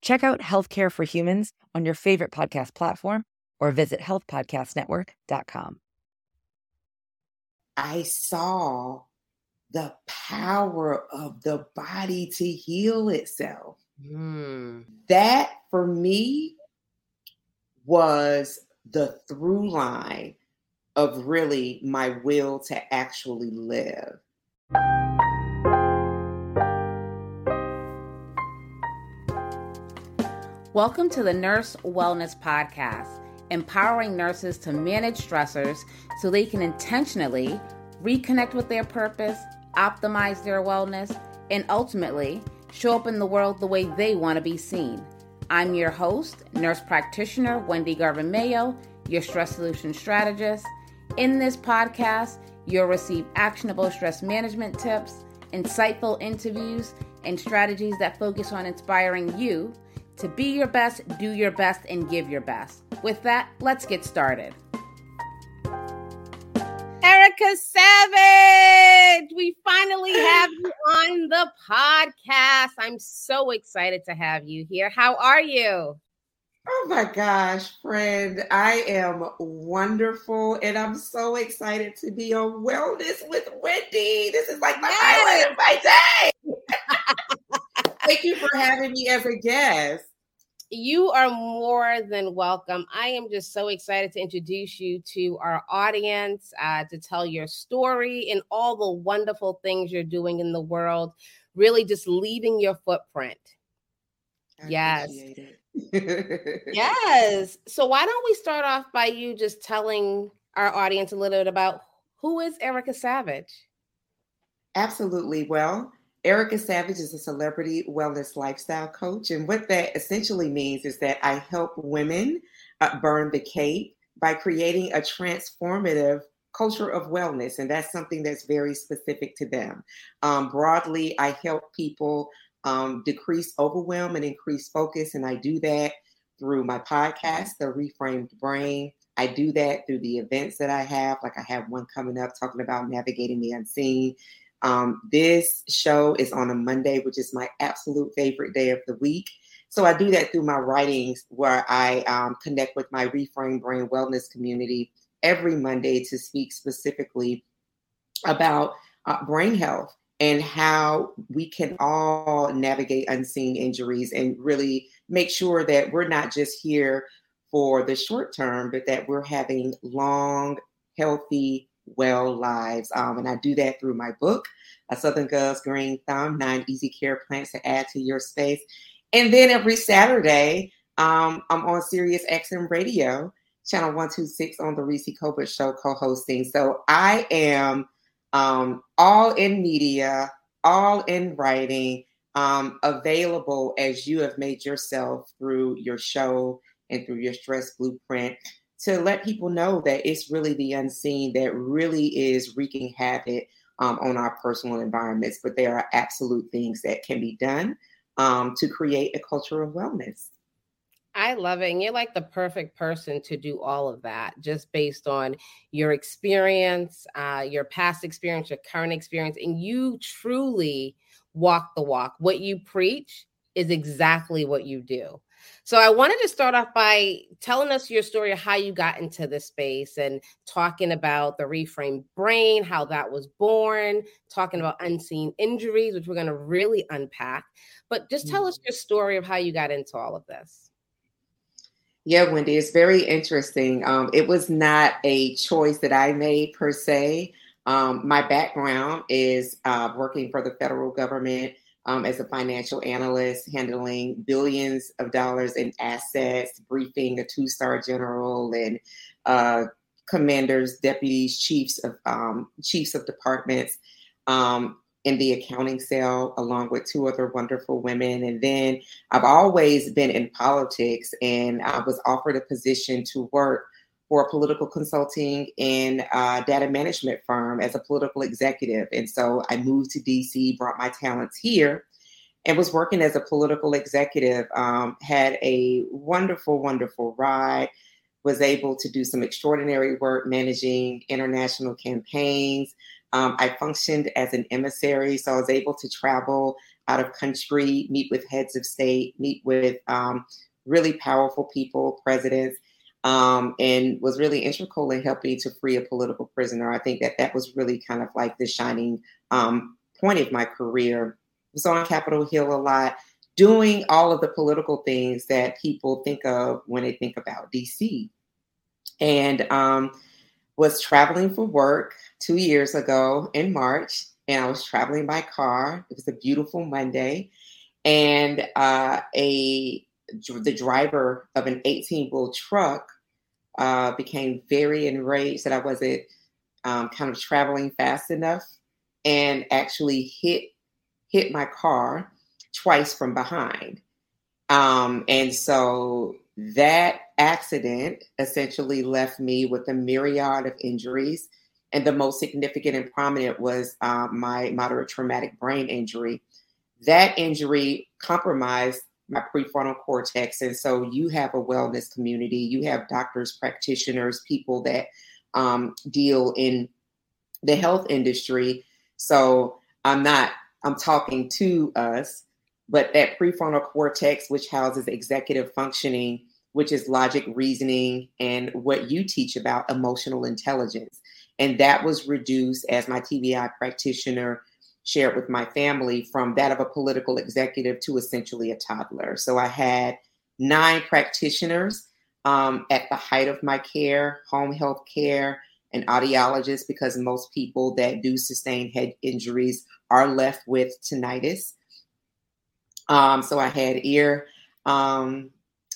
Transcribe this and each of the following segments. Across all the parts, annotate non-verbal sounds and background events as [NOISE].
Check out Healthcare for Humans on your favorite podcast platform or visit healthpodcastnetwork.com. I saw the power of the body to heal itself. Mm. That for me was the through line of really my will to actually live. Welcome to the Nurse Wellness Podcast, empowering nurses to manage stressors so they can intentionally reconnect with their purpose, optimize their wellness, and ultimately show up in the world the way they want to be seen. I'm your host, nurse practitioner Wendy Garvin Mayo, your stress solution strategist. In this podcast, you'll receive actionable stress management tips, insightful interviews, and strategies that focus on inspiring you to be your best, do your best, and give your best. With that, let's get started. Erica Savage, we finally have you [LAUGHS] on the podcast. I'm so excited to have you here. How are you? Oh my gosh, friend. I am wonderful and I'm so excited to be on Wellness with Wendy. This is like my yes. highlight of my day. [LAUGHS] Thank you for having me as a guest. You are more than welcome. I am just so excited to introduce you to our audience, uh, to tell your story and all the wonderful things you're doing in the world, really just leaving your footprint. I yes yes. [LAUGHS] So why don't we start off by you just telling our audience a little bit about who is Erica Savage? Absolutely. Well, Erica Savage is a celebrity wellness lifestyle coach. And what that essentially means is that I help women uh, burn the cape by creating a transformative culture of wellness. And that's something that's very specific to them. Um, broadly, I help people um, decrease overwhelm and increase focus. And I do that through my podcast, The Reframed Brain. I do that through the events that I have. Like I have one coming up talking about navigating the unseen. Um, this show is on a Monday, which is my absolute favorite day of the week. So I do that through my writings where I um, connect with my Reframe Brain Wellness community every Monday to speak specifically about uh, brain health and how we can all navigate unseen injuries and really make sure that we're not just here for the short term, but that we're having long, healthy, well lives. Um, and I do that through my book, A Southern Girl's Green Thumb Nine Easy Care Plants to Add to Your Space. And then every Saturday, um, I'm on Sirius XM Radio, channel 126 on the Reese Colbert Show, co hosting. So I am um, all in media, all in writing, um, available as you have made yourself through your show and through your stress blueprint to let people know that it's really the unseen that really is wreaking havoc um, on our personal environments. But there are absolute things that can be done um, to create a culture of wellness. I love it. And you're like the perfect person to do all of that just based on your experience, uh, your past experience, your current experience. And you truly walk the walk. What you preach is exactly what you do. So I wanted to start off by telling us your story of how you got into this space and talking about the reframed brain, how that was born, talking about unseen injuries, which we're going to really unpack. But just tell us mm-hmm. your story of how you got into all of this. Yeah, Wendy, it's very interesting. Um, it was not a choice that I made per se. Um, my background is uh, working for the federal government um, as a financial analyst, handling billions of dollars in assets, briefing a two star general and uh, commanders, deputies, chiefs of um, chiefs of departments. Um, in the accounting cell along with two other wonderful women. And then I've always been in politics and I was offered a position to work for a political consulting and uh, data management firm as a political executive. And so I moved to DC, brought my talents here, and was working as a political executive. Um, had a wonderful, wonderful ride. Was able to do some extraordinary work managing international campaigns. Um, I functioned as an emissary, so I was able to travel out of country, meet with heads of state, meet with um, really powerful people, presidents, um, and was really integral in helping to free a political prisoner. I think that that was really kind of like the shining um, point of my career. I was on Capitol Hill a lot, doing all of the political things that people think of when they think about DC. And um, was traveling for work two years ago in March, and I was traveling by car. It was a beautiful Monday, and uh, a the driver of an 18 wheel truck uh, became very enraged that I wasn't um, kind of traveling fast enough and actually hit hit my car twice from behind. Um, and so that accident essentially left me with a myriad of injuries. And the most significant and prominent was uh, my moderate traumatic brain injury. That injury compromised my prefrontal cortex. And so you have a wellness community, you have doctors, practitioners, people that um, deal in the health industry. So I'm not, I'm talking to us, but that prefrontal cortex, which houses executive functioning, which is logic, reasoning, and what you teach about emotional intelligence. And that was reduced as my TBI practitioner shared with my family from that of a political executive to essentially a toddler. So I had nine practitioners um, at the height of my care, home health care, and audiologists, because most people that do sustain head injuries are left with tinnitus. Um, so I had ear um,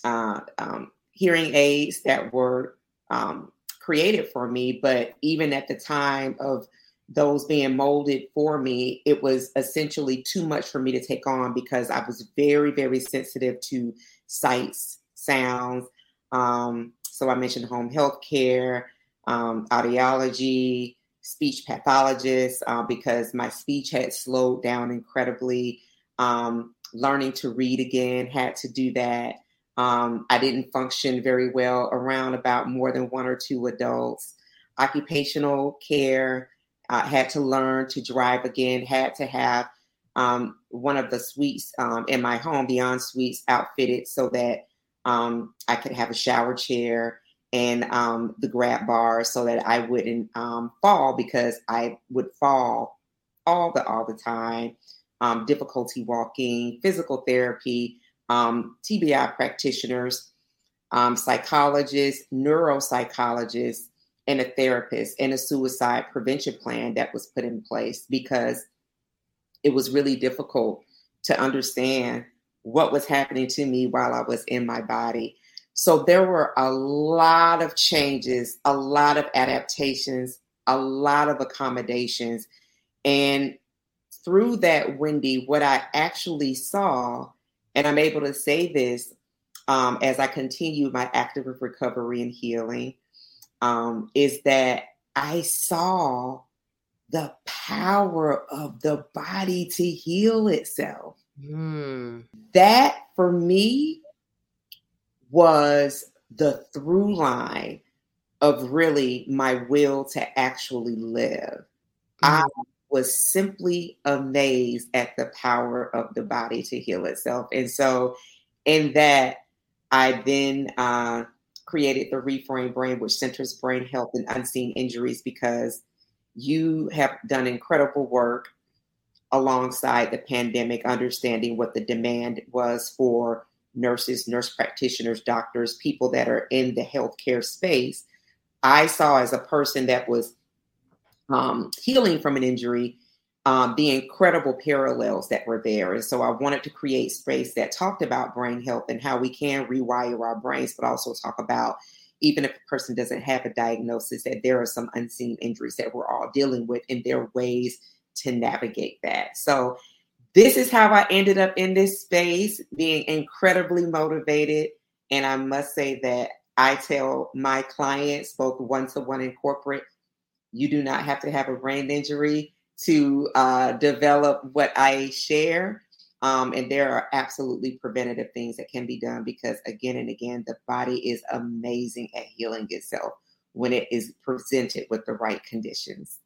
uh, um, hearing aids that were um, created for me, but even at the time of those being molded for me, it was essentially too much for me to take on because I was very, very sensitive to sights, sounds. Um, so I mentioned home health care, um, audiology, speech pathologist, uh, because my speech had slowed down incredibly. Um, learning to read again, had to do that. Um, I didn't function very well around about more than one or two adults. Occupational care, uh, had to learn to drive again, had to have um, one of the suites um, in my home, Beyond Suites, outfitted so that um, I could have a shower chair and um, the grab bar so that I wouldn't um, fall because I would fall all the all the time. Um, difficulty walking, physical therapy, TBI practitioners, psychologists, neuropsychologists, and a therapist and a suicide prevention plan that was put in place because it was really difficult to understand what was happening to me while I was in my body. So there were a lot of changes, a lot of adaptations, a lot of accommodations. And through that, Wendy, what I actually saw, and I'm able to say this um, as I continue my active recovery and healing, um, is that I saw the power of the body to heal itself. Mm. That for me was the through line of really my will to actually live. Mm. I was simply amazed at the power of the body to heal itself. And so, in that, I then uh, created the Reframe Brain, which centers brain health and unseen injuries, because you have done incredible work alongside the pandemic, understanding what the demand was for nurses, nurse practitioners, doctors, people that are in the healthcare space. I saw as a person that was um, healing from an injury um, the incredible parallels that were there. And so I wanted to create space that talked about brain health and how we can rewire our brains, but also talk about even if a person doesn't have a diagnosis, that there are some unseen injuries that we're all dealing with, and there are ways to navigate that. So this is how I ended up in this space, being incredibly motivated. And I must say that I tell my clients, both one to one and corporate, you do not have to have a brain injury to uh, develop what I share. Um, and there are absolutely preventative things that can be done because, again and again, the body is amazing at healing itself when it is presented with the right conditions.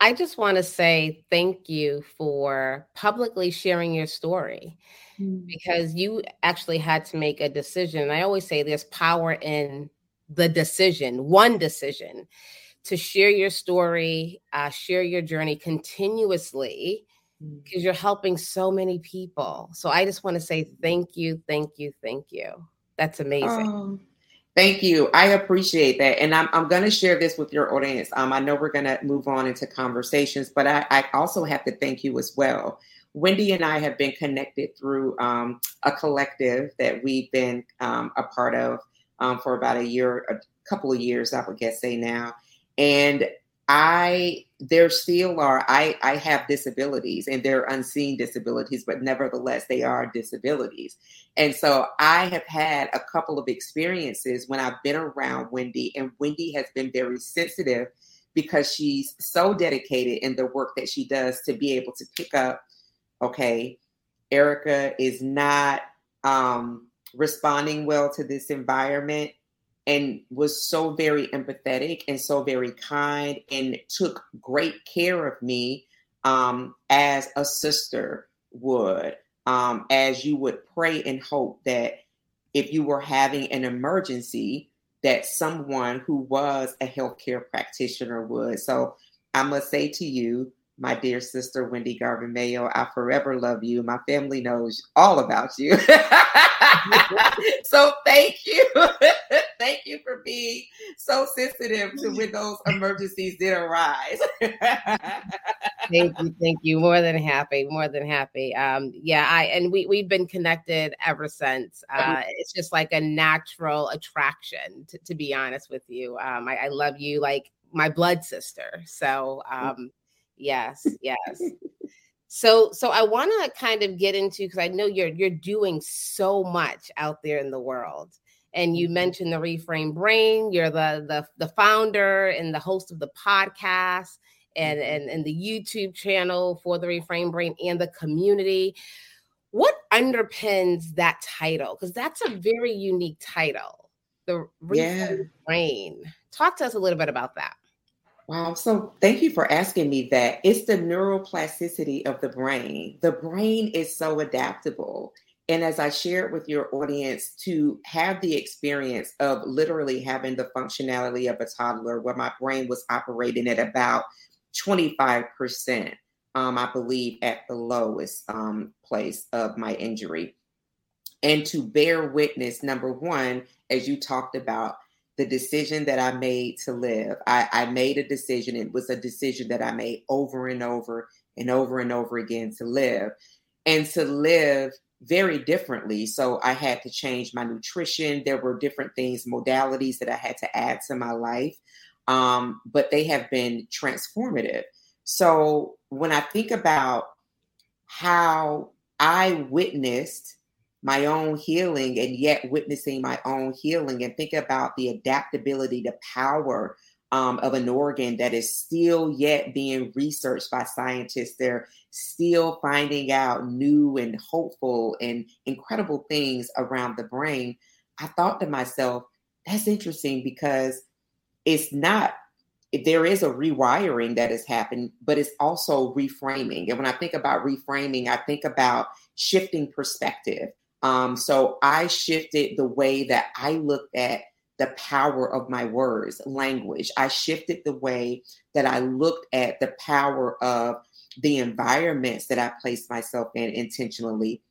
I just want to say thank you for publicly sharing your story mm. because you actually had to make a decision. I always say there's power in the decision, one decision to share your story, uh, share your journey continuously because mm. you're helping so many people. So I just want to say thank you, thank you, thank you. That's amazing. Oh, Thank you. I appreciate that. And I'm, I'm going to share this with your audience. Um, I know we're going to move on into conversations, but I, I, also have to thank you as well. Wendy and I have been connected through um, a collective that we've been um, a part of um, for about a year, a couple of years, I would guess say now. And I there still are I I have disabilities and they're unseen disabilities, but nevertheless they are disabilities. And so I have had a couple of experiences when I've been around Wendy, and Wendy has been very sensitive because she's so dedicated in the work that she does to be able to pick up, okay, Erica is not um responding well to this environment and was so very empathetic and so very kind and took great care of me um, as a sister would, um, as you would pray and hope that if you were having an emergency, that someone who was a healthcare practitioner would. So I must say to you, my dear sister Wendy Garvin Mayo. I forever love you. My family knows all about you. [LAUGHS] so thank you. [LAUGHS] thank you for being so sensitive to when those emergencies did arise. [LAUGHS] thank you, thank you. More than happy, more than happy. Um, yeah, I and we we've been connected ever since. Uh, it's just like a natural attraction, to, to be honest with you. Um, I, I love you like my blood sister. So um Yes, yes. so so I want to kind of get into because I know you're you're doing so much out there in the world. And you mm-hmm. mentioned the Reframe Brain. You're the the the founder and the host of the podcast and mm-hmm. and, and the YouTube channel for the Reframe Brain and the community. What underpins that title? Because that's a very unique title. The Reframe yeah. Brain. Talk to us a little bit about that. Wow. So thank you for asking me that. It's the neuroplasticity of the brain. The brain is so adaptable. And as I shared with your audience, to have the experience of literally having the functionality of a toddler where my brain was operating at about 25%, um, I believe, at the lowest um, place of my injury. And to bear witness, number one, as you talked about, the decision that I made to live. I, I made a decision. It was a decision that I made over and over and over and over again to live and to live very differently. So I had to change my nutrition. There were different things, modalities that I had to add to my life, um, but they have been transformative. So when I think about how I witnessed my own healing and yet witnessing my own healing and think about the adaptability, the power um, of an organ that is still yet being researched by scientists. They're still finding out new and hopeful and incredible things around the brain. I thought to myself, that's interesting because it's not there is a rewiring that has happened, but it's also reframing. And when I think about reframing, I think about shifting perspective. Um, so I shifted the way that I looked at the power of my words, language. I shifted the way that I looked at the power of the environments that I placed myself in intentionally.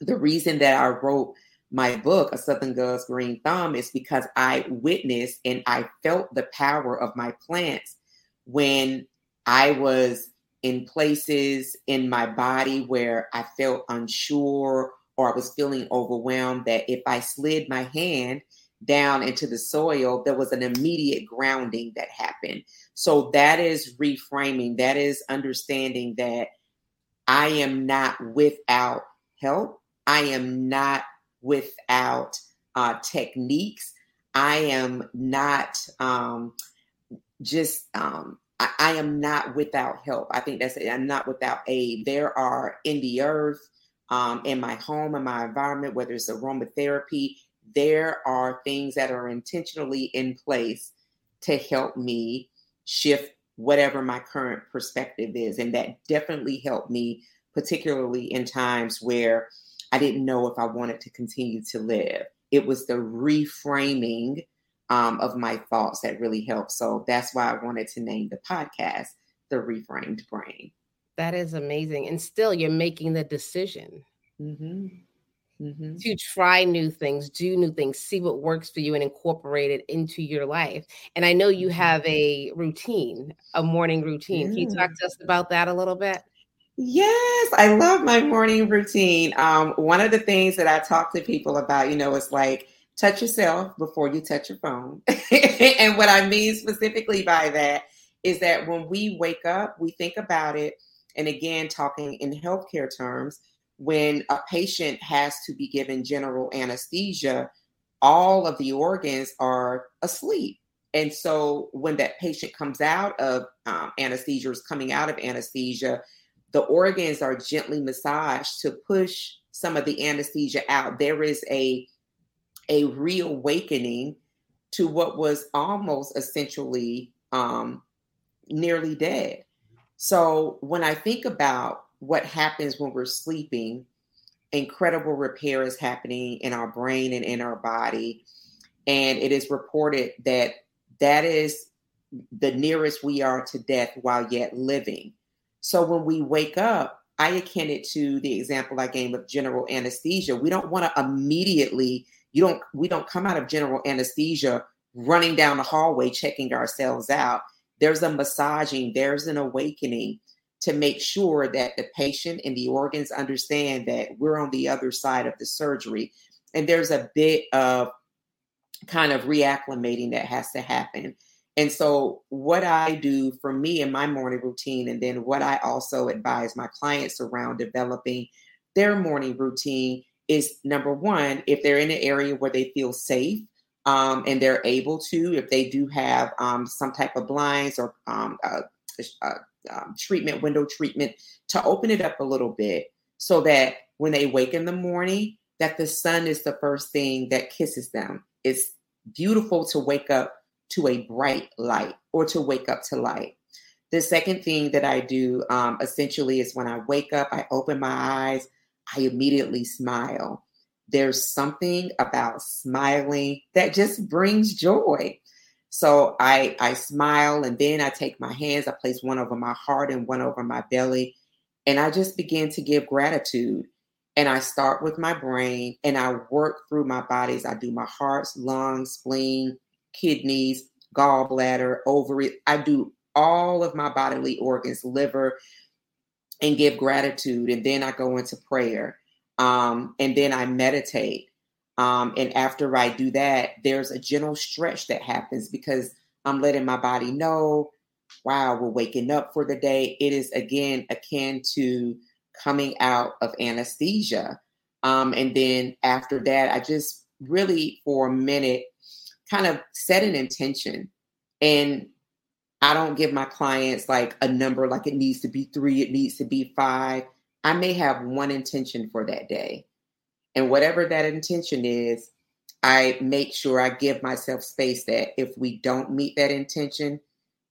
The reason that I wrote my book, A Southern Girl's Green Thumb, is because I witnessed and I felt the power of my plants when I was in places in my body where I felt unsure or I was feeling overwhelmed that if I slid my hand down into the soil, there was an immediate grounding that happened. So that is reframing, that is understanding that I am not without help. I am not without uh, techniques. I am not um, just, um, I, am not without help. I think that's it. I'm not without aid. There are in the earth, um, in my home, in my environment, whether it's aromatherapy, there are things that are intentionally in place to help me shift whatever my current perspective is. And that definitely helped me, particularly in times where I didn't know if I wanted to continue to live. It was the reframing um, of my thoughts that really helped. So that's why I wanted to name the podcast The Reframed Brain. That is amazing. And still, you're making the decision. Mm-hmm. Mm-hmm. to try new things, do new things, see what works for you, and incorporate it into your life. And I know you have mm-hmm. a routine, a morning routine. Can you talk to us about that a little bit? Yes, I love my morning routine. Um, one of the things that I talk to people about, you know, is like touch yourself before you touch your phone. [LAUGHS] and what I mean specifically by that is that when we wake up, we think about it. And again, talking in healthcare terms, when a patient has to be given general anesthesia, all of the organs are asleep. And so when that patient comes out of um, anesthesia, is coming out of anesthesia, the organs are gently massaged to push some of the anesthesia out. There is a a reawakening to what was almost essentially um, nearly dead. So when I think about what happens when we're sleeping, incredible repair is happening in our brain and in our body. And it is reported that that is the nearest we are to death while yet living. So when we wake up, I akin it to the example I gave of general anesthesia. We don't want to immediately, you don't, we don't come out of general anesthesia running down the hallway checking ourselves out. There's a massaging, there's an awakening to make sure that the patient and the organs understand that we're on the other side of the surgery. And there's a bit of kind of reacclimating that has to happen. And so, what I do for me in my morning routine, and then what I also advise my clients around developing their morning routine is number one, if they're in an area where they feel safe um, and they're able to, if they do have um, some type of blinds or um, uh, uh, um, treatment, window treatment, to open it up a little bit so that when they wake in the morning, that the sun is the first thing that kisses them. It's beautiful to wake up to a bright light or to wake up to light. The second thing that I do um, essentially is when I wake up, I open my eyes, I immediately smile. There's something about smiling that just brings joy. So I I smile and then I take my hands, I place one over my heart and one over my belly, and I just begin to give gratitude. And I start with my brain and I work through my bodies. I do my hearts, lungs, spleen, kidneys, gallbladder, ovary. I do all of my bodily organs, liver, and give gratitude. And then I go into prayer. Um, and then I meditate. Um, and after I do that, there's a gentle stretch that happens because I'm letting my body know, wow, we're waking up for the day. It is again akin to coming out of anesthesia. Um, and then after that, I just really, for a minute, kind of set an intention. And I don't give my clients like a number, like it needs to be three, it needs to be five. I may have one intention for that day. And whatever that intention is, I make sure I give myself space that if we don't meet that intention,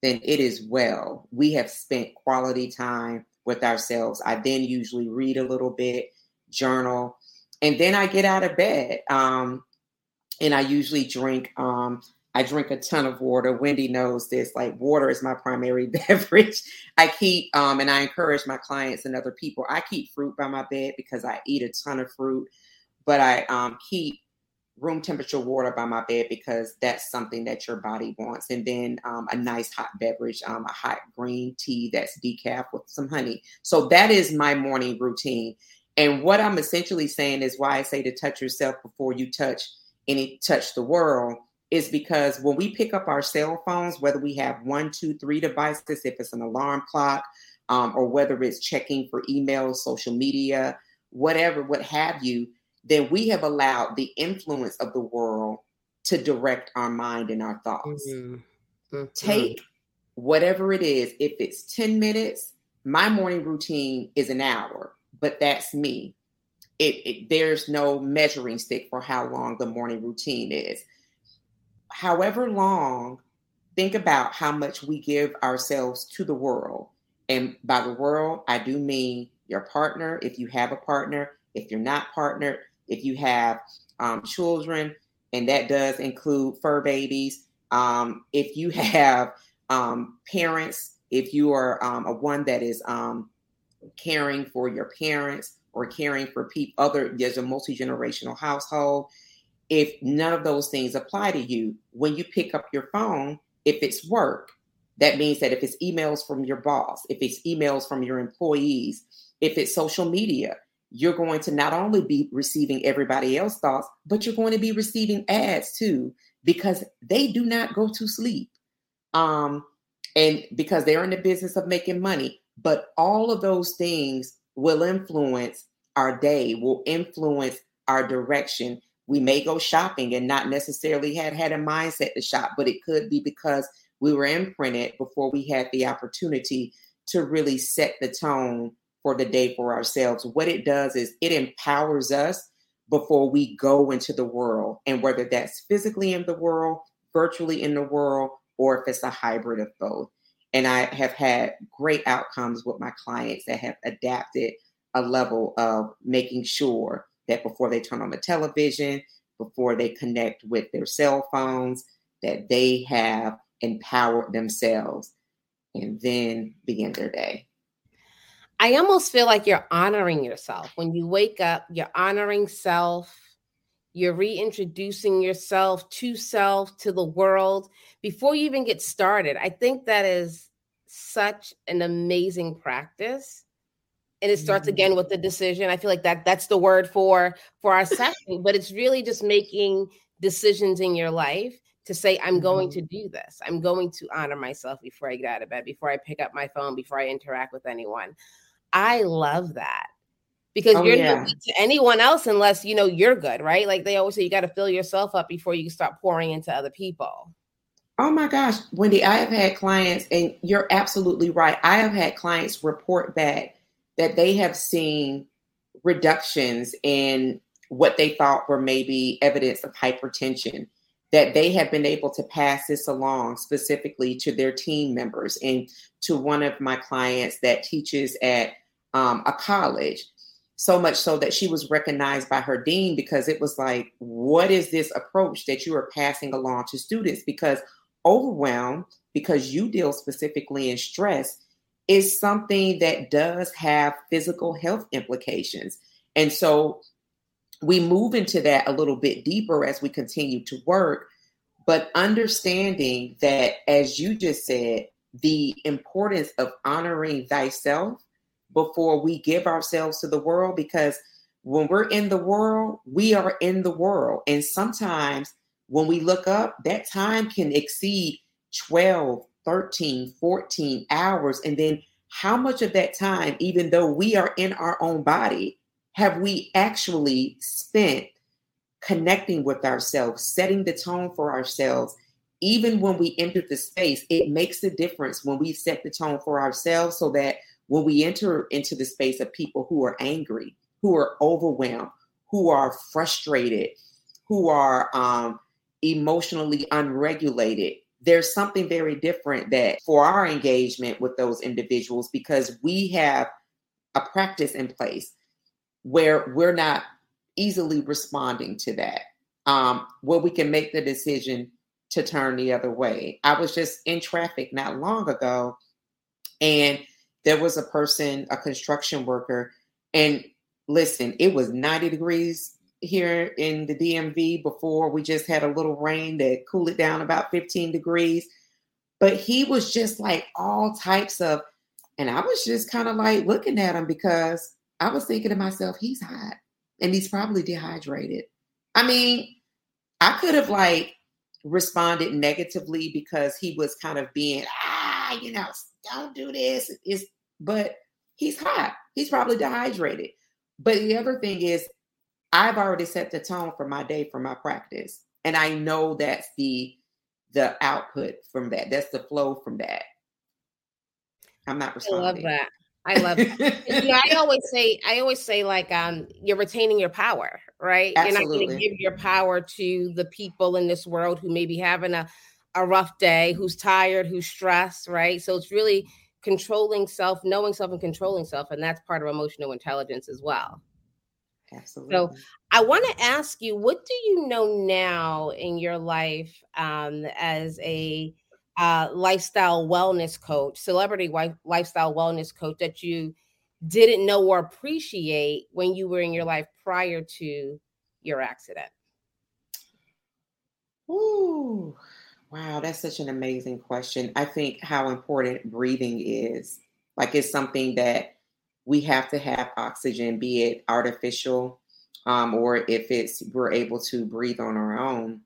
then it is well. We have spent quality time with ourselves. I then usually read a little bit, journal, and then I get out of bed. Um, and I usually drink. Um, I drink a ton of water. Wendy knows this. Like water is my primary [LAUGHS] beverage. I keep, um, and I encourage my clients and other people. I keep fruit by my bed because I eat a ton of fruit but I um, keep room temperature water by my bed because that's something that your body wants. And then um, a nice hot beverage, um, a hot green tea that's decaf with some honey. So that is my morning routine. And what I'm essentially saying is why I say to touch yourself before you touch any touch the world is because when we pick up our cell phones, whether we have one, two, three devices, if it's an alarm clock, um, or whether it's checking for emails, social media, whatever, what have you, then we have allowed the influence of the world to direct our mind and our thoughts. Mm-hmm. Mm-hmm. Take whatever it is, if it's 10 minutes, my morning routine is an hour, but that's me. It, it, there's no measuring stick for how long the morning routine is. However long, think about how much we give ourselves to the world. And by the world, I do mean your partner, if you have a partner, if you're not partnered, if you have um, children, and that does include fur babies. Um, if you [LAUGHS] have um, parents, if you are um, a one that is um, caring for your parents or caring for people, other there's a multi generational household. If none of those things apply to you, when you pick up your phone, if it's work, that means that if it's emails from your boss, if it's emails from your employees, if it's social media, you're going to not only be receiving everybody else's thoughts, but you're going to be receiving ads too, because they do not go to sleep. Um, and because they're in the business of making money. But all of those things will influence our day, will influence our direction. We may go shopping and not necessarily had had a mindset to shop, but it could be because we were imprinted before we had the opportunity to really set the tone for the day for ourselves. What it does is it empowers us before we go into the world. And whether that's physically in the world, virtually in the world, or if it's a hybrid of both. And I have had great outcomes with my clients that have adapted a level of making sure that before they turn on the television, before they connect with their cell phones, that they have empowered themselves and then begin their day. I almost feel like you're honoring yourself. When you wake up, you're honoring self. You're reintroducing yourself to self, to the world before you even get started. I think that is such an amazing practice. And it starts again mm-hmm. with the decision. I feel like that that's the word for for our [LAUGHS] session, but it's really just making decisions in your life to say i'm going to mm-hmm. do this i'm going to honor myself before i get out of bed before i pick up my phone before i interact with anyone I love that because oh, you're yeah. not to anyone else unless you know you're good, right? Like they always say, you got to fill yourself up before you start pouring into other people. Oh my gosh, Wendy, I have had clients, and you're absolutely right. I have had clients report back that they have seen reductions in what they thought were maybe evidence of hypertension that they have been able to pass this along specifically to their team members and to one of my clients that teaches at um, a college. So much so that she was recognized by her dean because it was like, what is this approach that you are passing along to students? Because overwhelm, because you deal specifically in stress, is something that does have physical health implications. And so we move into that a little bit deeper as we continue to work, but understanding that, as you just said, the importance of honoring thyself before we give ourselves to the world, because when we're in the world, we are in the world. And sometimes when we look up, that time can exceed 12, 13, 14 hours. And then how much of that time, even though we are in our own body, have we actually spent connecting with ourselves, setting the tone for ourselves? Even when we enter the space, it makes a difference when we set the tone for ourselves so that when we enter into the space of people who are angry, who are overwhelmed, who are frustrated, who are um, emotionally unregulated, there's something very different that for our engagement with those individuals because we have a practice in place where we're not easily responding to that, um, where we can make the decision to turn the other way. I was just in traffic not long ago, and there was a person, a construction worker, and listen, it was 90 degrees here in the DMV before we just had a little rain that cooled it down about 15 degrees. But he was just like all types of, and I was just kind of like looking at him because I was thinking to myself, he's hot and he's probably dehydrated. I mean, I could have like responded negatively because he was kind of being ah, you know, don't do this. Is but he's hot. He's probably dehydrated. But the other thing is, I've already set the tone for my day for my practice, and I know that's the the output from that. That's the flow from that. I'm not responding. I love that. I love it. you know, I always say, I always say, like, um, you're retaining your power, right? Absolutely. You're not going to give your power to the people in this world who may be having a, a rough day, who's tired, who's stressed, right? So it's really controlling self, knowing self, and controlling self, and that's part of emotional intelligence as well. Absolutely. So I want to ask you, what do you know now in your life um, as a uh, lifestyle wellness coach, celebrity wife, lifestyle wellness coach that you didn't know or appreciate when you were in your life prior to your accident? Ooh, wow, that's such an amazing question. I think how important breathing is. Like it's something that we have to have oxygen, be it artificial um, or if it's we're able to breathe on our own.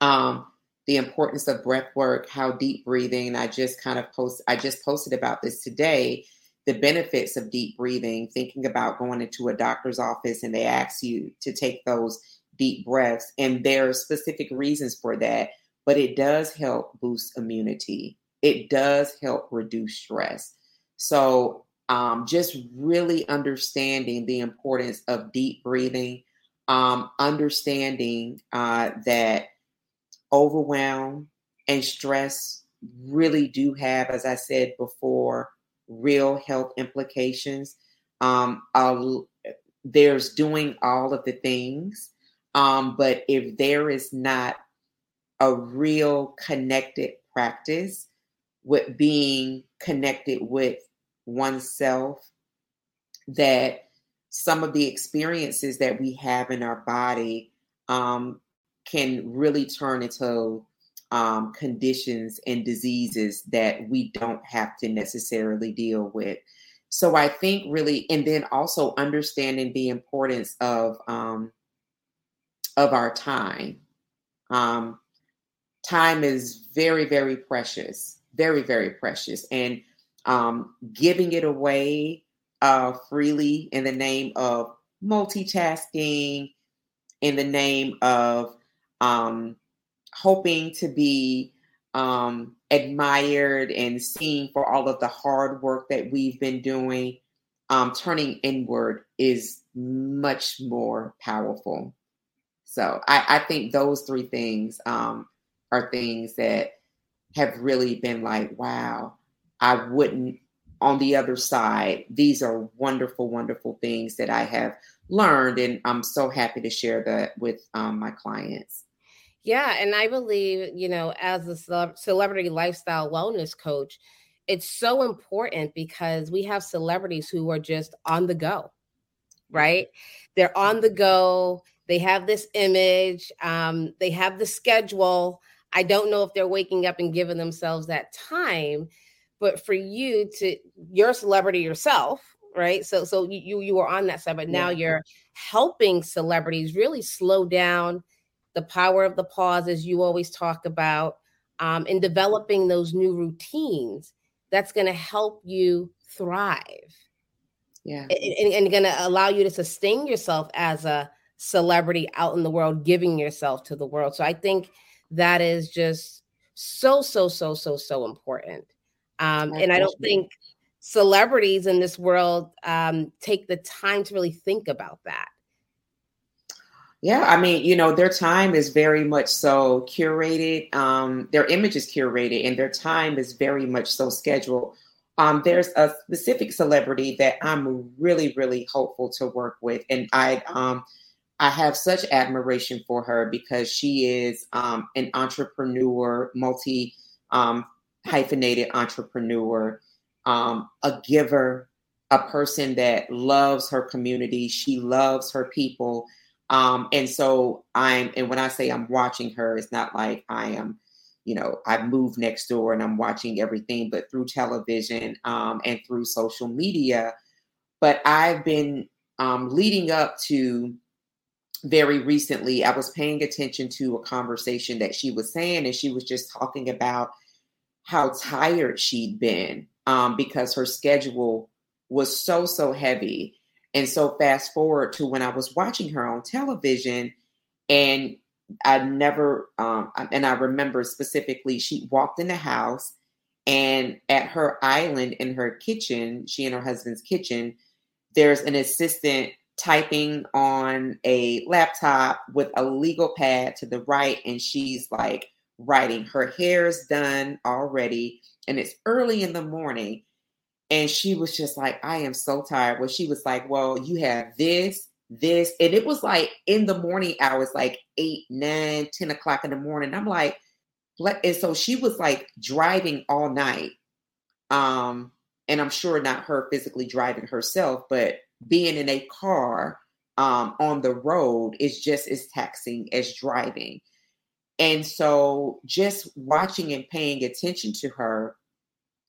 Um, the importance of breath work, how deep breathing. I just kind of post I just posted about this today, the benefits of deep breathing, thinking about going into a doctor's office and they ask you to take those deep breaths. And there are specific reasons for that, but it does help boost immunity. It does help reduce stress. So um, just really understanding the importance of deep breathing, um, understanding uh, that overwhelm and stress really do have, as I said before, real health implications. Um, there's doing all of the things, um, but if there is not a real connected practice with being connected with oneself, that some of the experiences that we have in our body um, can really turn into um, conditions and diseases that we don't have to necessarily deal with. So I think really, and then also understanding the importance of um, of our time. Um, time is very, very precious, very, very precious, and um, giving it away uh, freely in the name of multitasking, in the name of um, hoping to be um, admired and seen for all of the hard work that we've been doing, um, turning inward is much more powerful. So I, I think those three things um, are things that have really been like, wow, I wouldn't. On the other side, these are wonderful, wonderful things that I have learned, and I'm so happy to share that with um, my clients. Yeah, and I believe, you know, as a celebrity lifestyle wellness coach, it's so important because we have celebrities who are just on the go, right? They're on the go. They have this image, um, they have the schedule. I don't know if they're waking up and giving themselves that time, but for you to, you're a celebrity yourself, right? So, so you you were on that side, but now yeah. you're helping celebrities really slow down the power of the pause, as you always talk about, um, in developing those new routines that's going to help you thrive. Yeah. And, and going to allow you to sustain yourself as a celebrity out in the world, giving yourself to the world. So I think that is just so, so, so, so, so important. Um, and I don't think celebrities in this world um, take the time to really think about that. Yeah, I mean, you know, their time is very much so curated. Um, their image is curated, and their time is very much so scheduled. Um, there's a specific celebrity that I'm really, really hopeful to work with, and I, um, I have such admiration for her because she is um, an entrepreneur, multi um, hyphenated entrepreneur, um, a giver, a person that loves her community. She loves her people um, and so I'm, and when I say I'm watching her, it's not like I am, you know, I've moved next door and I'm watching everything, but through television um, and through social media. But I've been um, leading up to very recently, I was paying attention to a conversation that she was saying, and she was just talking about how tired she'd been um, because her schedule was so, so heavy. And so, fast forward to when I was watching her on television, and I never, um, and I remember specifically, she walked in the house, and at her island in her kitchen, she and her husband's kitchen, there's an assistant typing on a laptop with a legal pad to the right, and she's like writing. Her hair's done already, and it's early in the morning. And she was just like, I am so tired. Well, she was like, Well, you have this, this, and it was like in the morning hours, like eight, nine, 10 o'clock in the morning. I'm like, and so she was like driving all night. Um, and I'm sure not her physically driving herself, but being in a car um, on the road is just as taxing as driving. And so just watching and paying attention to her,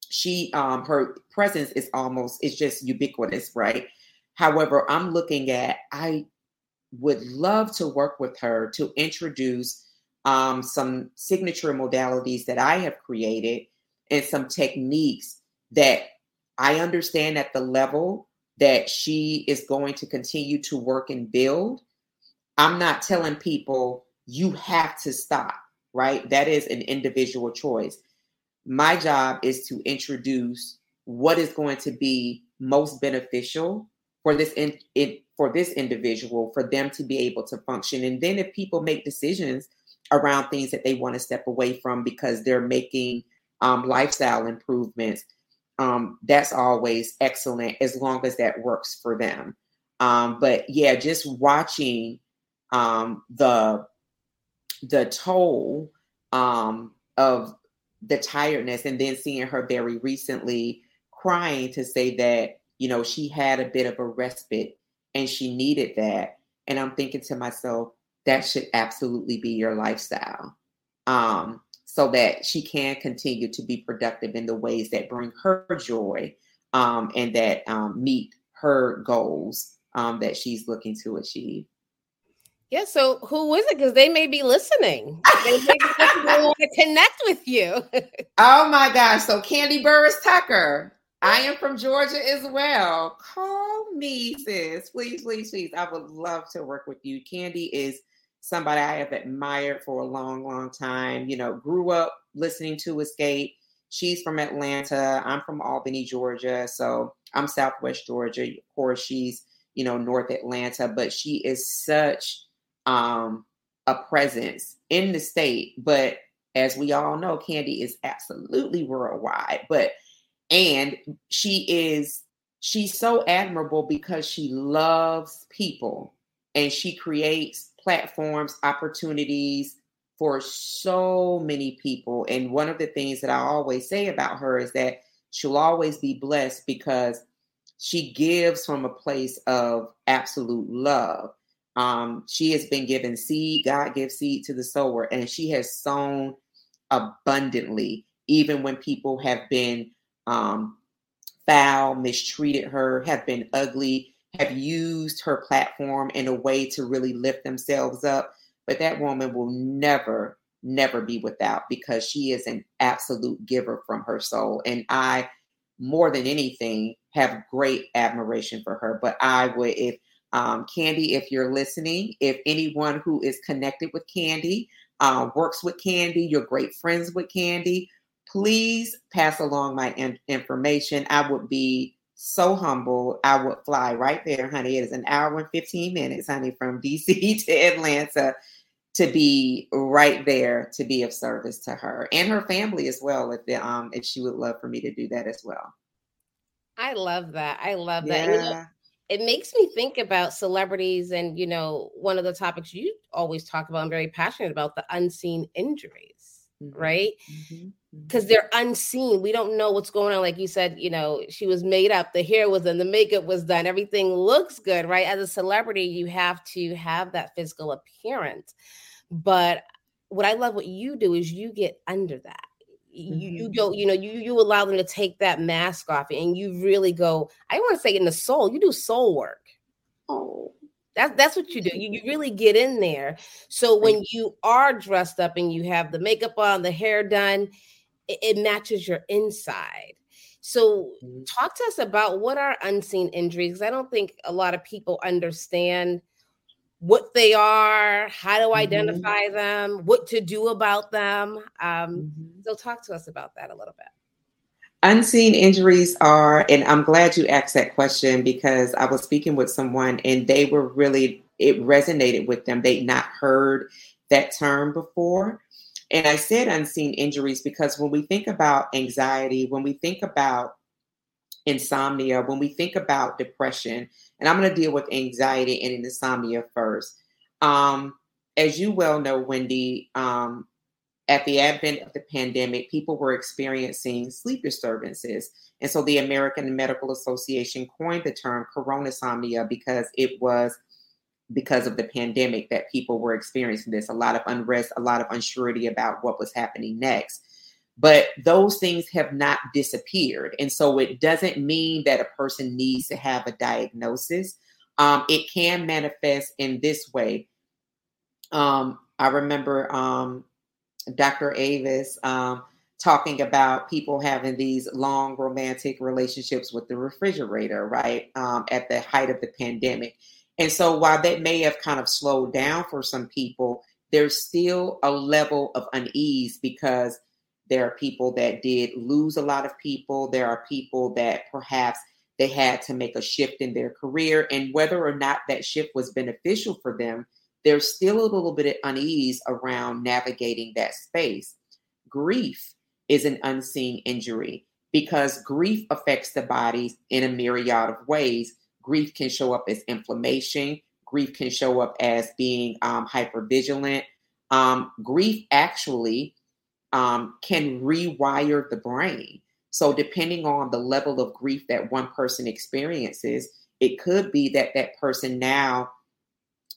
she um her presence is almost is just ubiquitous, right? However, I'm looking at I would love to work with her to introduce um, some signature modalities that I have created and some techniques that I understand at the level that she is going to continue to work and build. I'm not telling people you have to stop, right? That is an individual choice. My job is to introduce what is going to be most beneficial for this in, it, for this individual for them to be able to function and then if people make decisions around things that they want to step away from because they're making um, lifestyle improvements um, that's always excellent as long as that works for them. Um, but yeah, just watching um, the the toll um, of the tiredness, and then seeing her very recently crying to say that you know she had a bit of a respite and she needed that. And I'm thinking to myself, that should absolutely be your lifestyle. Um, so that she can continue to be productive in the ways that bring her joy um, and that um, meet her goals um, that she's looking to achieve. Yeah, so who is it? Because they may be listening. They may be listening to [LAUGHS] connect with you. oh my gosh. So Kandi Burruss Tucker. I am from Georgia as well. Call me, sis. Please, please, please. I would love to work with you. Kandi is somebody I have admired for a long, long time. You know, grew up listening to Xscape. She's from Atlanta. I'm from Albany, Georgia. So I'm Southwest Georgia. Of course, she's, you know, North Atlanta, but she is such um, a presence in the state. But as we all know, Kandi is absolutely worldwide. But, and she is, she's so admirable because she loves people and she creates platforms, opportunities for so many people. And one of the things that I always say about her is that she'll always be blessed because she gives from a place of absolute love. Um, she has been given seed, God gives seed to the sower, and she has sown abundantly, even when people have been um, foul, mistreated her, have been ugly have used her platform in a way to really lift themselves up. But that woman will never, never be without because she is an absolute giver from her soul. And I, more than anything, have great admiration for her. But I would, if um, Kandi, if you're listening, if anyone who is connected with Kandi, uh, works with Kandi, you're great friends with Kandi, please pass along my in- information. I would be so humble. I would fly right there, honey. It is an hour and 15 minutes, honey, from DC [LAUGHS] to Atlanta to be right there to be of service to her and her family as well if the, um if she would love for me to do that as well. I love that. I love that. Yeah. You know, it makes me think about celebrities and you know one of the topics you always talk about i'm very passionate about the unseen injuries mm-hmm. right mm-hmm because they're unseen. We don't know what's going on. Like you said, you know, she was made up, the hair was done, the makeup was done, everything looks good, right? As a celebrity, you have to have that physical appearance. But what I love what you do is you get under that. You, mm-hmm. you go, you know, you you allow them to take that mask off and you really go, I want to say in the soul, you do soul work. Oh, That's that's what you do. You, you really get in there. So when you are dressed up and you have the makeup on, the hair done, it, it matches your inside. So mm-hmm. talk to us about what are unseen injuries. I don't think a lot of people understand what they are, how to mm-hmm. identify mm-hmm. them, what to do about them. Um, mm-hmm. So talk to us about that a little bit. Unseen injuries are, and I'm glad you asked that question because I was speaking with someone and they were really, it resonated with them. They'd not heard that term before. And I said unseen injuries because when we think about anxiety, when we think about insomnia, when we think about depression, and I'm going to deal with anxiety and insomnia first. Um, as you well know, Wendy, um, at the advent of the pandemic, people were experiencing sleep disturbances. And so the American Medical Association coined the term coronasomnia because it was because of the pandemic that people were experiencing this a lot of unrest, a lot of unsurety about what was happening next. But those things have not disappeared. And so it doesn't mean that a person needs to have a diagnosis. Um, it can manifest in this way. Um, I remember um, Dr. Avis um, talking about people having these long romantic relationships with the refrigerator, right, um, at the height of the pandemic. And so while that may have kind of slowed down for some people, there's still a level of unease because there are people that did lose a lot of people. There are people that perhaps they had to make a shift in their career. And whether or not that shift was beneficial for them, there's still a little bit of unease around navigating that space. Grief is an unseen injury because grief affects the body in a myriad of ways. Grief can show up as inflammation, grief can show up as being um, hypervigilant. Um, grief actually um, can rewire the brain. So, depending on the level of grief that one person experiences, it could be that that person now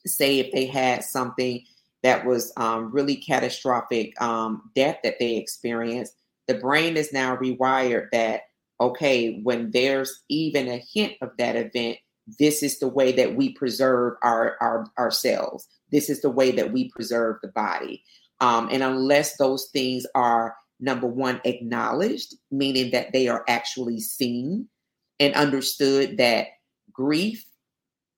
say if they had something that was um, really catastrophic um, death that they experienced, the brain is now rewired that, okay, when there's even a hint of that event, this is the way that we preserve our, our ourselves. This is the way that we preserve the body. Um, and unless those things are number one acknowledged, meaning that they are actually seen and understood that grief,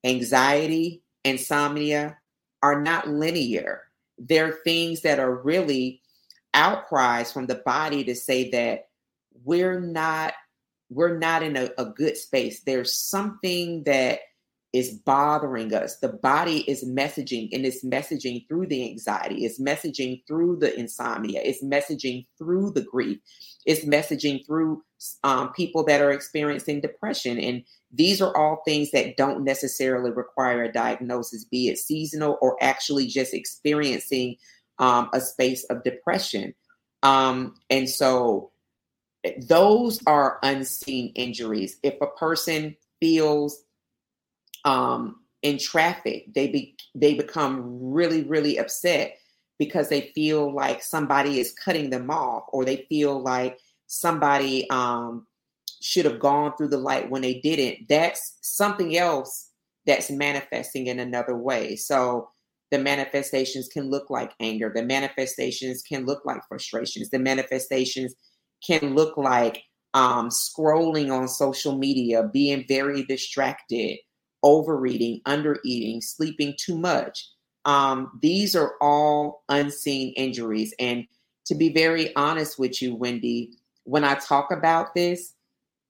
anxiety, insomnia are not linear. They're things that are really outcries from the body to say that we're not we're not in a, a good space. There's something that is bothering us. The body is messaging and it's messaging through the anxiety, it's messaging through the insomnia, it's messaging through the grief, it's messaging through um, people that are experiencing depression. And these are all things that don't necessarily require a diagnosis, be it seasonal or actually just experiencing um, a space of depression. Um, and so eh, those are unseen injuries. If a person feels um, in traffic, they be, they become really, really upset because they feel like somebody is cutting them off, or they feel like somebody um, should have gone through the light when they didn't. That's something else that's manifesting in another way. So the manifestations can look like anger. The manifestations can look like frustrations. The manifestations can look like um, scrolling on social media, being very distracted, overeating, undereating, sleeping too much. Um, these are all unseen injuries. And to be very honest with you, Wendy, when I talk about this,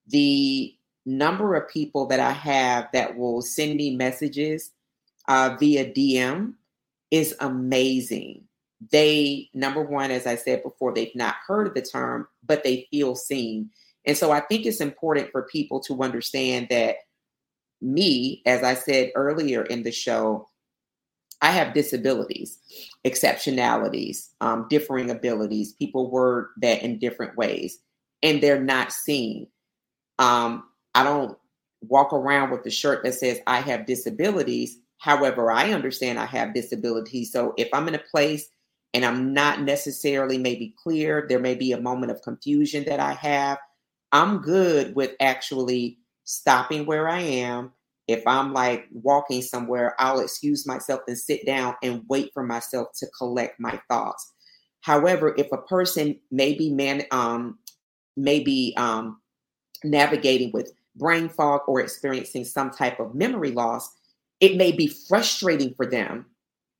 the number of people that I have that will send me messages uh, via DM is amazing. They, number one, as I said before, they've not heard of the term, but they feel seen. And so I think it's important for people to understand that me, as I said earlier in the show, I have disabilities, exceptionalities, um, differing abilities. People word that in different ways, and they're not seen. Um, I don't walk around with a shirt that says I have disabilities. However, I understand I have disabilities. So if I'm in a place and I'm not necessarily maybe clear, there may be a moment of confusion that I have. I'm good with actually stopping where I am, if I'm like walking somewhere, I'll excuse myself and sit down and wait for myself to collect my thoughts. However, if a person may be man um may be um navigating with brain fog or experiencing some type of memory loss, it may be frustrating for them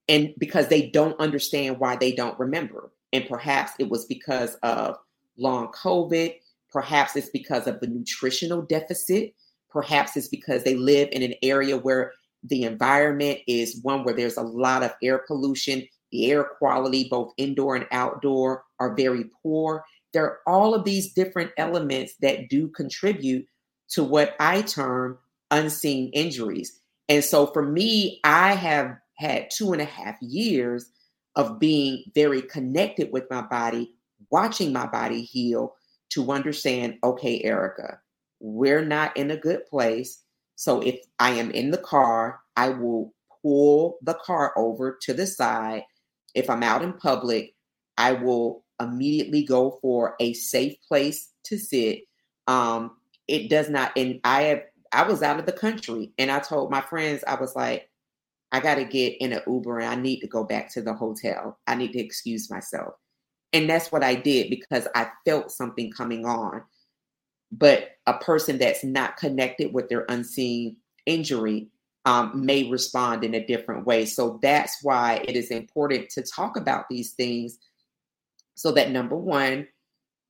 and because they don't understand why they don't remember. And perhaps it was because of long COVID, perhaps it's because of the nutritional deficit, perhaps it's because they live in an area where the environment is one where there's a lot of air pollution, the air quality, both indoor and outdoor, are very poor. There are all of these different elements that do contribute to what I term unseen injuries. And so for me, I have had two and a half years of being very connected with my body, watching my body heal to understand okay, Erica, we're not in a good place. So if I am in the car, I will pull the car over to the side. If I'm out in public, I will immediately go for a safe place to sit. Um, it does not, and I have I was out of the country and I told my friends, I was like, I got to get in an Uber and I need to go back to the hotel. I need to excuse myself. And that's what I did because I felt something coming on. But a person that's not connected with their unseen injury um, may respond in a different way. So that's why it is important to talk about these things so that number one,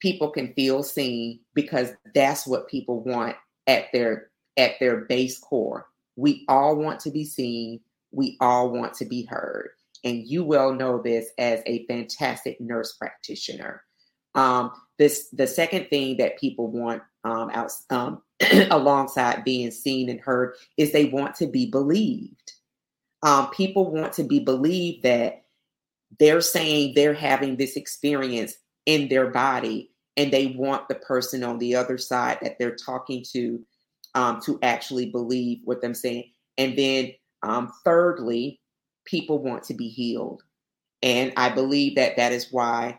people can feel seen because that's what people want at their at their base core. We all want to be seen, we all want to be heard. And you well know this as a fantastic nurse practitioner. Um, this the second thing that people want um, out, um, [CLEARS THROAT] alongside being seen and heard is they want to be believed. Um, people want to be believed that they're saying they're having this experience in their body, and they want the person on the other side that they're talking to um, to actually believe what they're saying. And then, um, thirdly, people want to be healed. And I believe that that is why,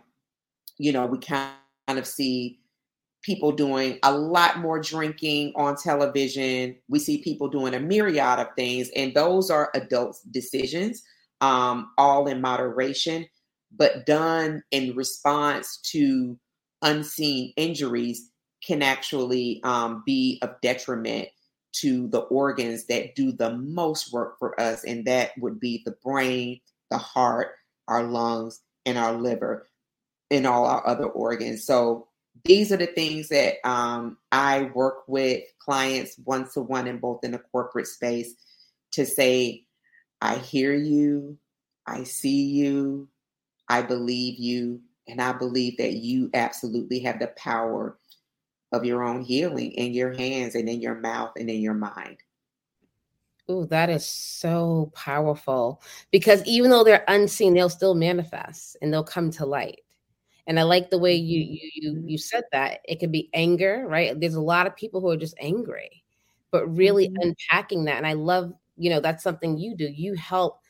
you know, we kind of see people doing a lot more drinking on television. We see people doing a myriad of things, and those are adults' decisions, um, all in moderation, but done in response to unseen injuries can actually um, be of detriment to the organs that do the most work for us, and that would be the brain, the heart, our lungs, and our liver, and all our other organs. So these are the things that um, I work with clients one to one and both in the corporate space to say, I hear you, I see you, I believe you, and I believe that you absolutely have the power of your own healing in your hands and in your mouth and in your mind. Oh, that is so powerful because even though they're unseen, they'll still manifest and they'll come to light. And I like the way you mm-hmm. you you you said that. It could be anger, right? There's a lot of people who are just angry, but really mm-hmm. unpacking that. And I love, you know, that's something you do. You help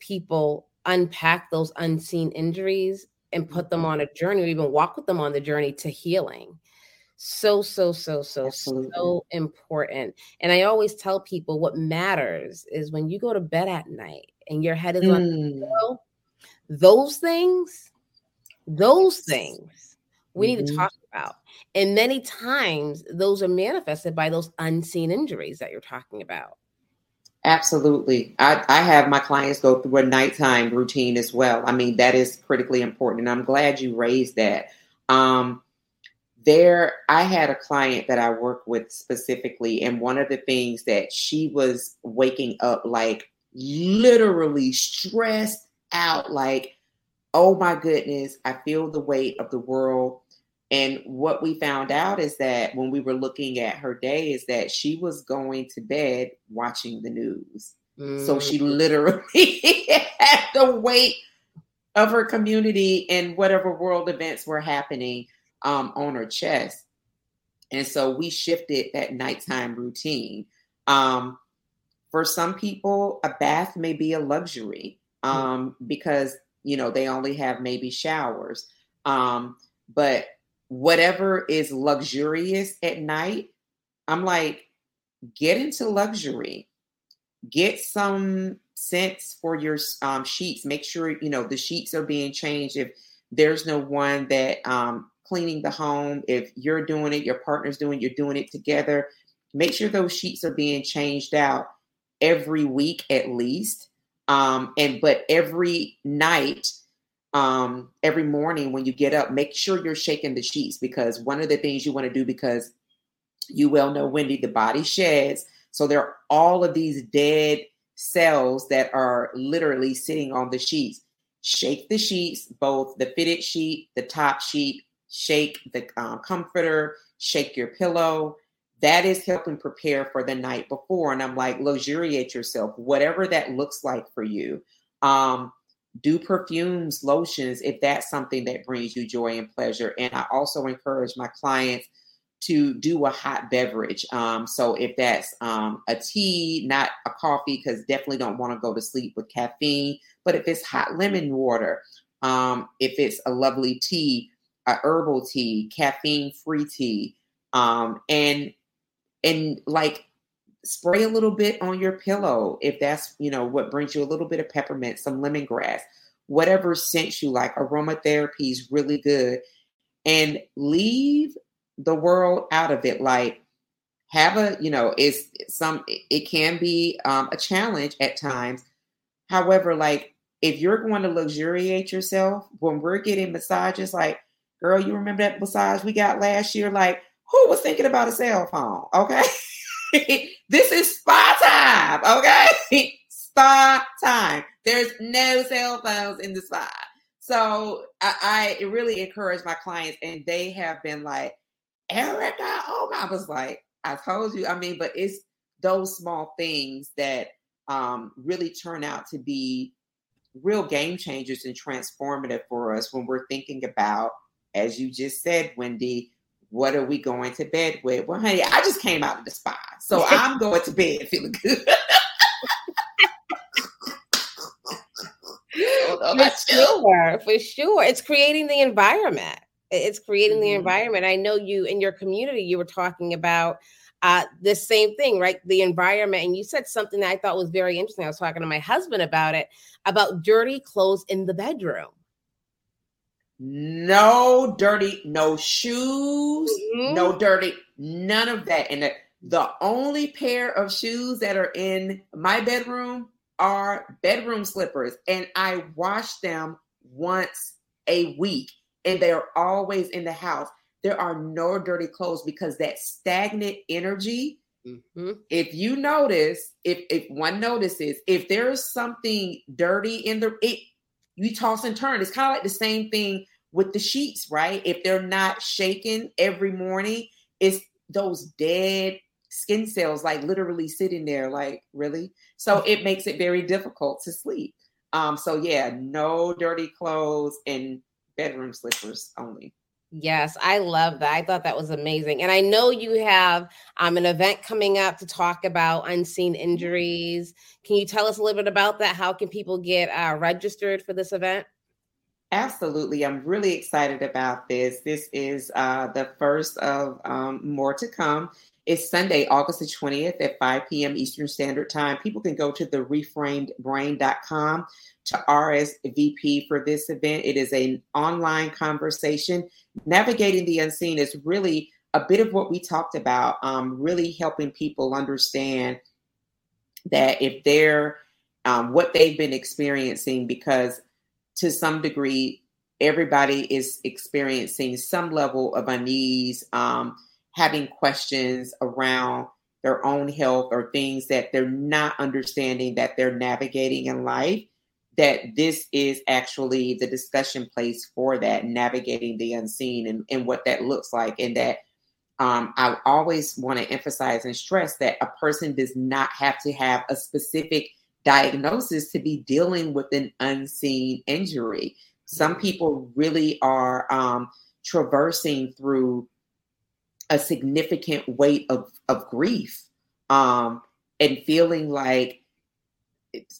people unpack those unseen injuries and put them mm-hmm. on a journey or even walk with them on the journey to healing so so so so Absolutely. so important and i always tell people what matters is when you go to bed at night and your head is mm. on the pillow those things those things we mm-hmm. need to mm-hmm. talk about and many times those are manifested by those unseen injuries that you're talking about Absolutely. I, I have my clients go through a nighttime routine as well. I mean, that is critically important. And I'm glad you raised that. Um, there i had a client that i work with specifically and one of the things that she was waking up like literally stressed out like oh my goodness i feel the weight of the world and what we found out is that when we were looking at her day is that she was going to bed watching the news mm. so she mm. literally [LAUGHS] had the weight of her community and whatever world events were happening um, on her chest. And so we shifted that nighttime routine. Um, for some people, a bath may be a luxury um, because, you know, they only have maybe showers. Um, but whatever is luxurious at night, I'm like, get into luxury. get some scents for your um, sheets. Make sure you know the sheets are being changed. If there's no one that um, cleaning the home, if you're doing it, your partner's doing, you're doing it together. Make sure those sheets are being changed out every week at least. Um, and but every night, um, every morning when you get up, make sure you're shaking the sheets because one of the things you want to do because you well know, Wendy, the body sheds. So there are all of these dead cells that are literally sitting on the sheets. Shake the sheets, both the fitted sheet, the top sheet, shake the um, comforter, shake your pillow. That is helping prepare for the night before. And I'm like, luxuriate yourself, whatever that looks like for you. Um, do perfumes, lotions, if that's something that brings you joy and pleasure. And I also encourage my clients to do a hot beverage. Um, so if that's um, a tea, not a coffee, because definitely don't want to go to sleep with caffeine. But if it's hot lemon water, um, if it's a lovely tea, a herbal tea, caffeine free tea, um, and and like spray a little bit on your pillow if that's you know what brings you a little bit of peppermint, some lemongrass, whatever scent you like. Aromatherapy is really good, and leave the world out of it. Like have a you know it's some it can be um, a challenge at times. However, like if you're going to luxuriate yourself when we're getting massages, like girl, you remember that massage we got last year? Like who was thinking about a cell phone? Okay. [LAUGHS] [LAUGHS] this is spa time. Okay. [LAUGHS] spa time. There's no cell phones in the spa. So I, I really encourage my clients, and they have been like, Erica, oh my, I was like, I told you. I mean, but it's those small things that um, really turn out to be real game changers and transformative for us when we're thinking about, as you just said, Wendy, what are we going to bed with? Well, honey, I just came out of the spa, so [LAUGHS] I'm going to bed feeling good. [LAUGHS] for sure, for sure. It's creating the environment. It's creating mm-hmm. the environment. I know you in your community, you were talking about uh, the same thing, right? The environment. And you said something that I thought was very interesting. I was talking to my husband about it, about dirty clothes in the bedroom. No dirty, no shoes, mm-hmm. no dirty, none of that. And the, the only pair of shoes that are in my bedroom are bedroom slippers. And I wash them once a week and they're always in the house. There are no dirty clothes because that stagnant energy. Mm-hmm. If you notice, if if one notices, if there's something dirty in the it, you toss and turn. It's kind of like the same thing with the sheets, right? If they're not shaken every morning, it's those dead skin cells like literally sitting there like really so it makes it very difficult to sleep um so yeah no dirty clothes and bedroom slippers only. Yes, I love that. I thought that was amazing. And I know you have um, an event coming up to talk about unseen injuries. Can you tell us a little bit about that? How can people get uh, registered for this event? Absolutely. I'm really excited about this. This is uh, the first of um, more to come. It's Sunday, August the 20th at 5 p.m. Eastern Standard Time. People can go to the reframedbrain.com to RSVP for this event. It is an online conversation. Navigating the unseen is really a bit of what we talked about, um, really helping people understand that if they're um, what they've been experiencing, because to some degree, everybody is experiencing some level of unease. Um, having questions around their own health or things that they're not understanding that they're navigating in life, that this is actually the discussion place for that, navigating the unseen and, and what that looks like. And that um, I always want to emphasize and stress that a person does not have to have a specific diagnosis to be dealing with an unseen injury. Some mm-hmm. people really are um, traversing through a significant weight of, of grief um, and feeling like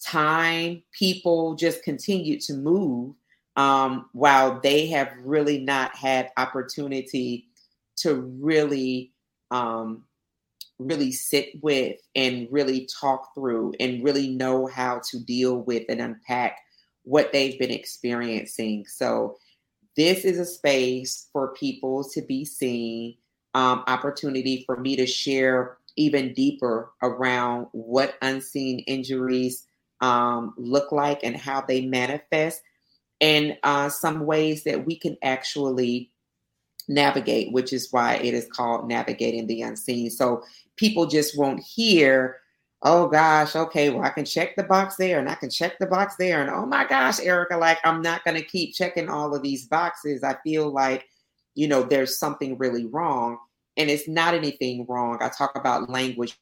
time, people just continue to move um, while they have really not had opportunity to really um, really sit with and really talk through and really know how to deal with and unpack what they've been experiencing. So, this is a space for people to be seen, um, opportunity for me to share even deeper around what unseen injuries um, look like and how they manifest, and uh, some ways that we can actually navigate, which is why it is called navigating the unseen. So people just won't hear, oh gosh, okay, well, I can check the box there and I can check the box there. And oh my gosh, Erica, like I'm not going to keep checking all of these boxes. I feel like, you know, there's something really wrong. And it's not anything wrong. I talk about language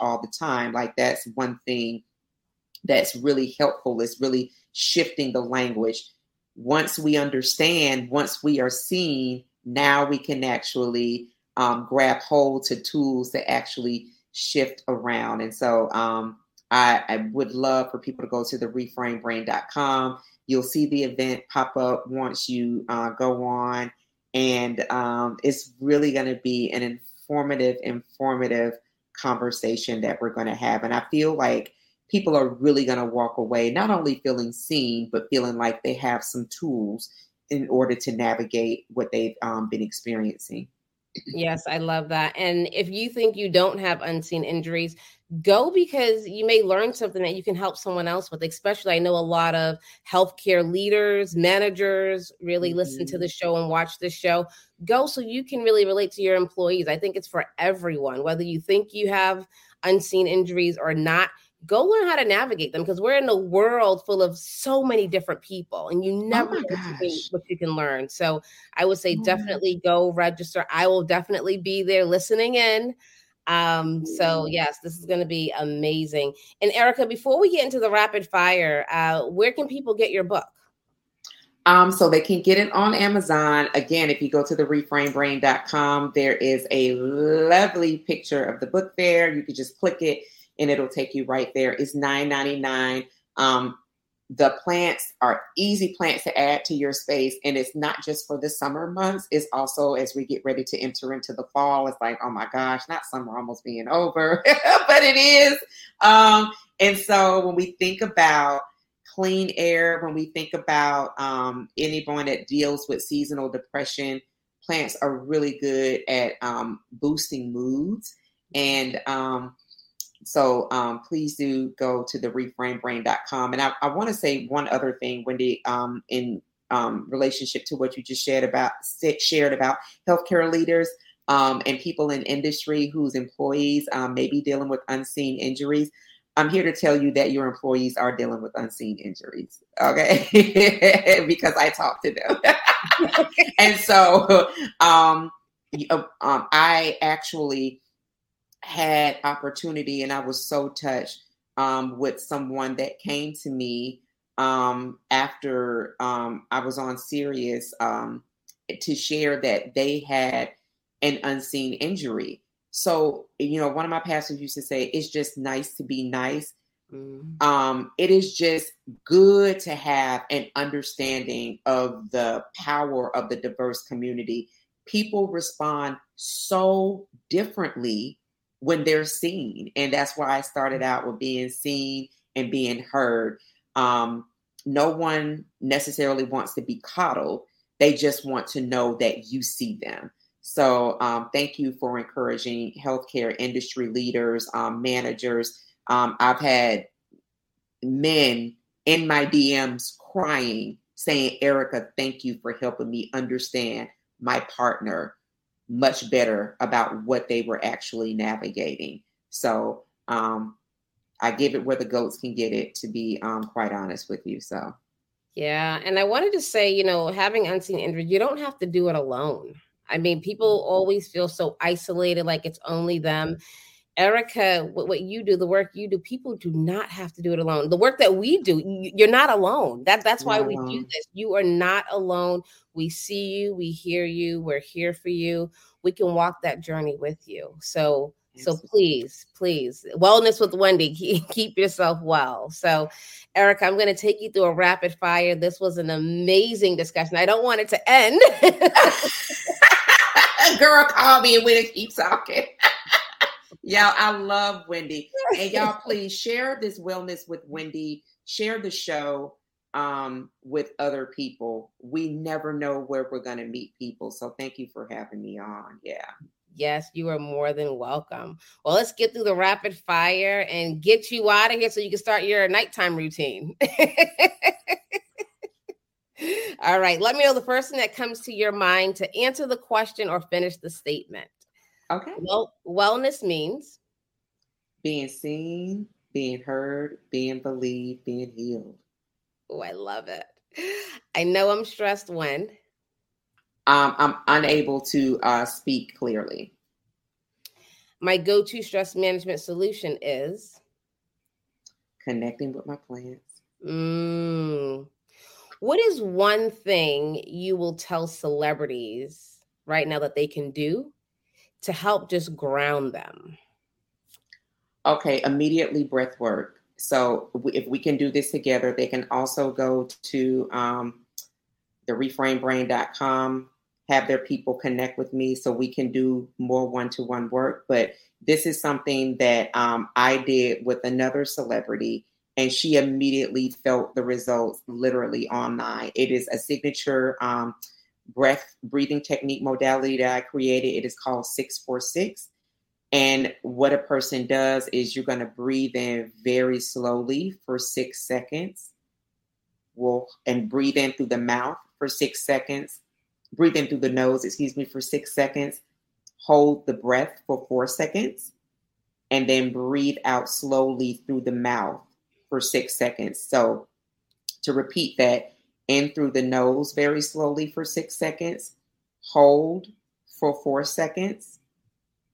all the time. Like that's one thing that's really helpful, is really shifting the language. Once we understand, once we are seen, now we can actually um, grab hold to tools to actually shift around. And so um, I, I, would love for people to go to the reframedbrain.com. You'll see the event pop up once you uh, go on. And um, it's really going to be an informative, informative conversation that we're going to have. And I feel like people are really going to walk away not only feeling seen, but feeling like they have some tools in order to navigate what they've um, been experiencing. Yes, I love that. And if you think you don't have unseen injuries, go because you may learn something that you can help someone else with. Especially, I know a lot of healthcare leaders, managers really mm-hmm. listen to mm-hmm. the show and watch the show. Go so you can really relate to your employees. I think it's for everyone, whether you think you have unseen injuries or not go learn how to navigate them because we're in a world full of so many different people and you oh never oh know what you can learn. So I would say definitely go register. I will definitely be there listening in. Um, so yes, this is going to be amazing. And Erica, before we get into the rapid fire, uh, where can people get your book? Um, so they can get it on Amazon. Again, if you go to the reframedbrain.com, there is a lovely picture of the book there. You can just click it and it'll take you right there. It's $9.99. Um, the plants are easy plants to add to your space, and it's not just for the summer months. It's also as we get ready to enter into the fall. It's like, oh my gosh, not summer almost being over, [LAUGHS] but it is. Um, and so when we think about clean air, when we think about um, anyone that deals with seasonal depression, plants are really good at um, boosting moods and um, so um, please do go to the reframedbrain.com. And I, I want to say one other thing, Wendy, um, in um, relationship to what you just shared about shared about healthcare leaders um, and people in industry whose employees um, may be dealing with unseen injuries. I'm here to tell you that your employees are dealing with unseen injuries, okay? [LAUGHS] because I talk to them. [LAUGHS] and so um, uh, I actually had opportunity and I was so touched um, with someone that came to me um, after um, I was on Sirius um, to share that they had an unseen injury. So, you know, one of my pastors used to say, it's just nice to be nice. Mm-hmm. Um, it is just good to have an understanding of the power of the diverse community. People respond so differently when they're seen. And that's why I started out with being seen and being heard. Um, no one necessarily wants to be coddled, they just want to know that you see them. So, um, thank you for encouraging healthcare industry leaders, um, managers. Um, I've had men in my DMs crying, saying, Erica, thank you for helping me understand my partner much better about what they were actually navigating. So um, I give it where the goats can get it, to be um, quite honest with you. So, yeah. And I wanted to say, you know, having unseen injury, you don't have to do it alone. I mean, people mm-hmm. always feel so isolated, like it's only them. Erica, what, what, you do, the work you do, people do not have to do it alone. The work that we do, you're not alone. That that's why we do this. You are not alone. We see you, we hear you, we're here for you. We can walk that journey with you. So so please, please, wellness with Wendy, [LAUGHS] keep yourself well. So, Erica, I'm going to take you through a rapid fire. This was an amazing discussion. I don't want it to end. [LAUGHS] Girl, call me and we'll keep talking. [LAUGHS] Yeah, I love Wendy. And y'all [LAUGHS] please share this wellness with Wendy. Share the show um, with other people. We never know where we're going to meet people. So thank you for having me on. Yeah. Yes, you are more than welcome. Well, let's get through the rapid fire and get you out of here so you can start your nighttime routine. [LAUGHS] All right, let me know the first thing that comes to your mind to answer the question or finish the statement. Okay. Well, wellness means being seen, being heard, being believed, being healed. Oh, I love it. I know I'm stressed when um, I'm unable to uh, speak clearly. My go to stress management solution is connecting with my plants. Mm. What is one thing you will tell celebrities right now that they can do to help just ground them? Okay, immediately breath work. So if we can do this together, they can also go to um, the reframedbrain.com have their people connect with me so we can do more one-to-one work but this is something that um, i did with another celebrity and she immediately felt the results literally online it is a signature um, breath breathing technique modality that i created it is called 646 and what a person does is you're going to breathe in very slowly for six seconds. Will and breathe in through the mouth for six seconds. Breathe in through the nose, excuse me, for six seconds, hold the breath for four seconds, and then breathe out slowly through the mouth for six seconds. So to repeat that, in through the nose very slowly for six seconds, hold for four seconds,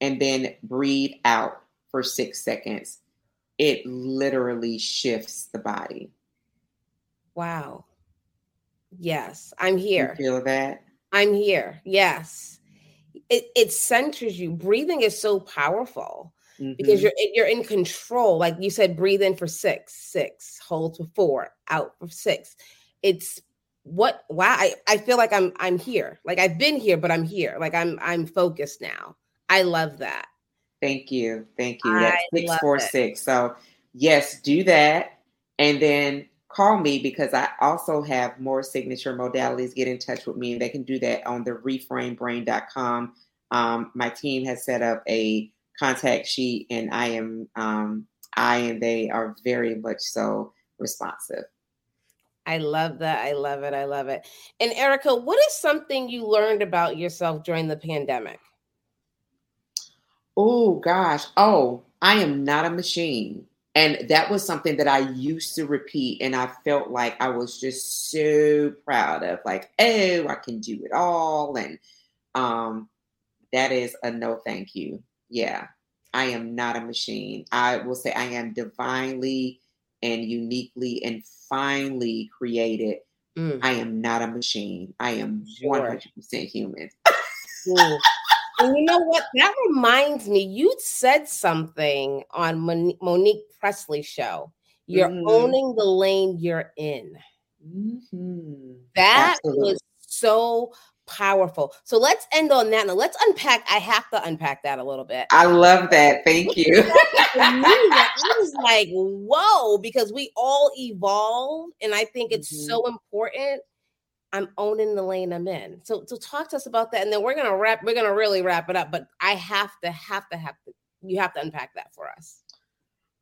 and then breathe out for six seconds. It literally shifts the body. Wow. Yes, I'm here. You feel that? I'm here. Yes. It, it centers you. Breathing is so powerful mm-hmm. because you're you're in control. Like you said, breathe in for six, six, hold for four, out for six. It's what wow, I, I feel like I'm I'm here. Like I've been here, but I'm here. Like I'm I'm focused now. I love that. Thank you. Thank you. That's six four six. So yes, do that. And then call me because I also have more signature modalities. Get in touch with me. and They can do that on the reframedbrain.com. Um, my team has set up a contact sheet, and I am um, I and they are very much so responsive. I love that. I love it. I love it. And Erica, what is something you learned about yourself during the pandemic? Oh gosh. Oh, I am not a machine. And that was something that I used to repeat. And I felt like I was just so proud of, like, oh, I can do it all. And um, that is a no thank you. Yeah. I am not a machine. I will say I am divinely and uniquely and finely created. Mm. I am not a machine. I am sure. 100% human. And you know what? That reminds me, you said something on Mon- Monique Pressley show. You're mm-hmm. owning the lane you're in. Mm-hmm. That Absolutely. was so powerful. So let's end on that. Now let's unpack. I have to unpack that a little bit. I love that. Thank you. [LAUGHS] I was like, whoa, because we all evolve. And I think it's mm-hmm. so important I'm owning the lane I'm in. So, so talk to us about that, and then we're gonna wrap. We're gonna really wrap it up. But I have to, have to, have to. You have to unpack that for us,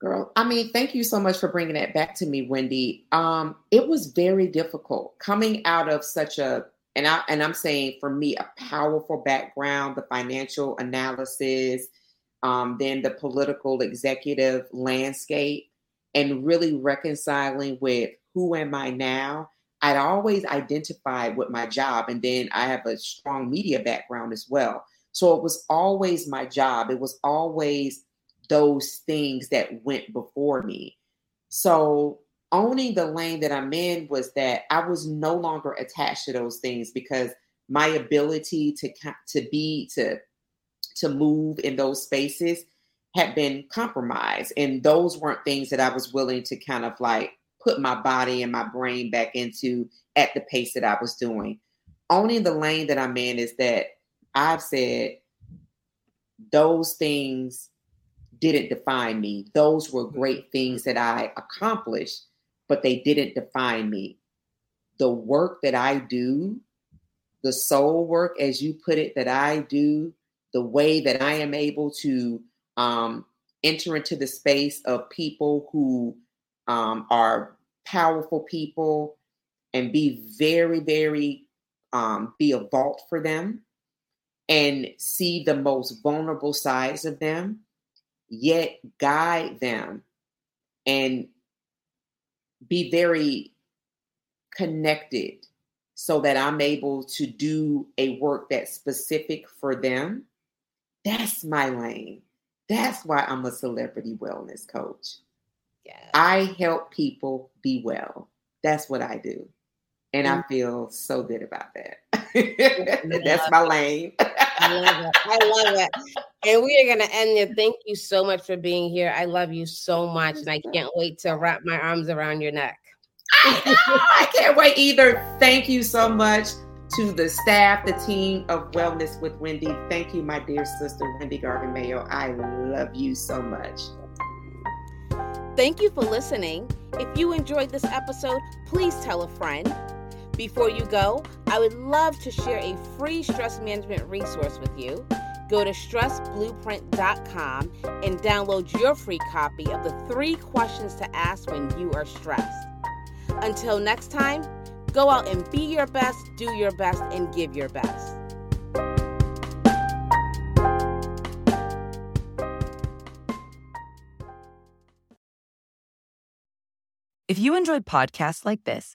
girl. I mean, thank you so much for bringing that back to me, Wendy. Um, it was very difficult coming out of such a, and I and I'm saying for me a powerful background, the financial analysis, um, then the political executive landscape, and really reconciling with who am I now I'd always identified with my job. And then I have a strong media background as well. So it was always my job. It was always those things that went before me. So owning the lane that I'm in was that I was no longer attached to those things because my ability to to be to to move in those spaces had been compromised and those weren't things that I was willing to kind of like put my body and my brain back into at the pace that I was doing. Owning the lane that I'm in is that I've said those things didn't define me. Those were great things that I accomplished, but they didn't define me. The work that I do, the soul work, as you put it, that I do, the way that I am able to um, enter into the space of people who um, are powerful people and be very, very, um, be a vault for them and see the most vulnerable sides of them, yet guide them and be very connected so that I'm able to do a work that's specific for them. That's my lane. That's why I'm a celebrity wellness coach. Yeah. I help people be well. That's what I do. And I mm. feel so good about that. [LAUGHS] That's my lane. I love it. I love it. And we are going to end there. Thank you so much for being here. I love you so much. And I can't wait to wrap my arms around your neck. I, I can't wait either. Thank you so much to the staff, the team of Wellness with Wendy. Thank you, my dear sister, Wendy Garvin Mayo. I love you so much. Thank you for listening. If you enjoyed this episode, please tell a friend. Before you go, I would love to share a free stress management resource with you. Go to stressblueprint.com and download your free copy of the three questions to ask when you are stressed. Until next time, go out and be your best, do your best, and give your best. If you enjoyed podcasts like this,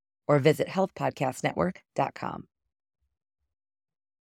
or visit healthpodcastnetwork.com.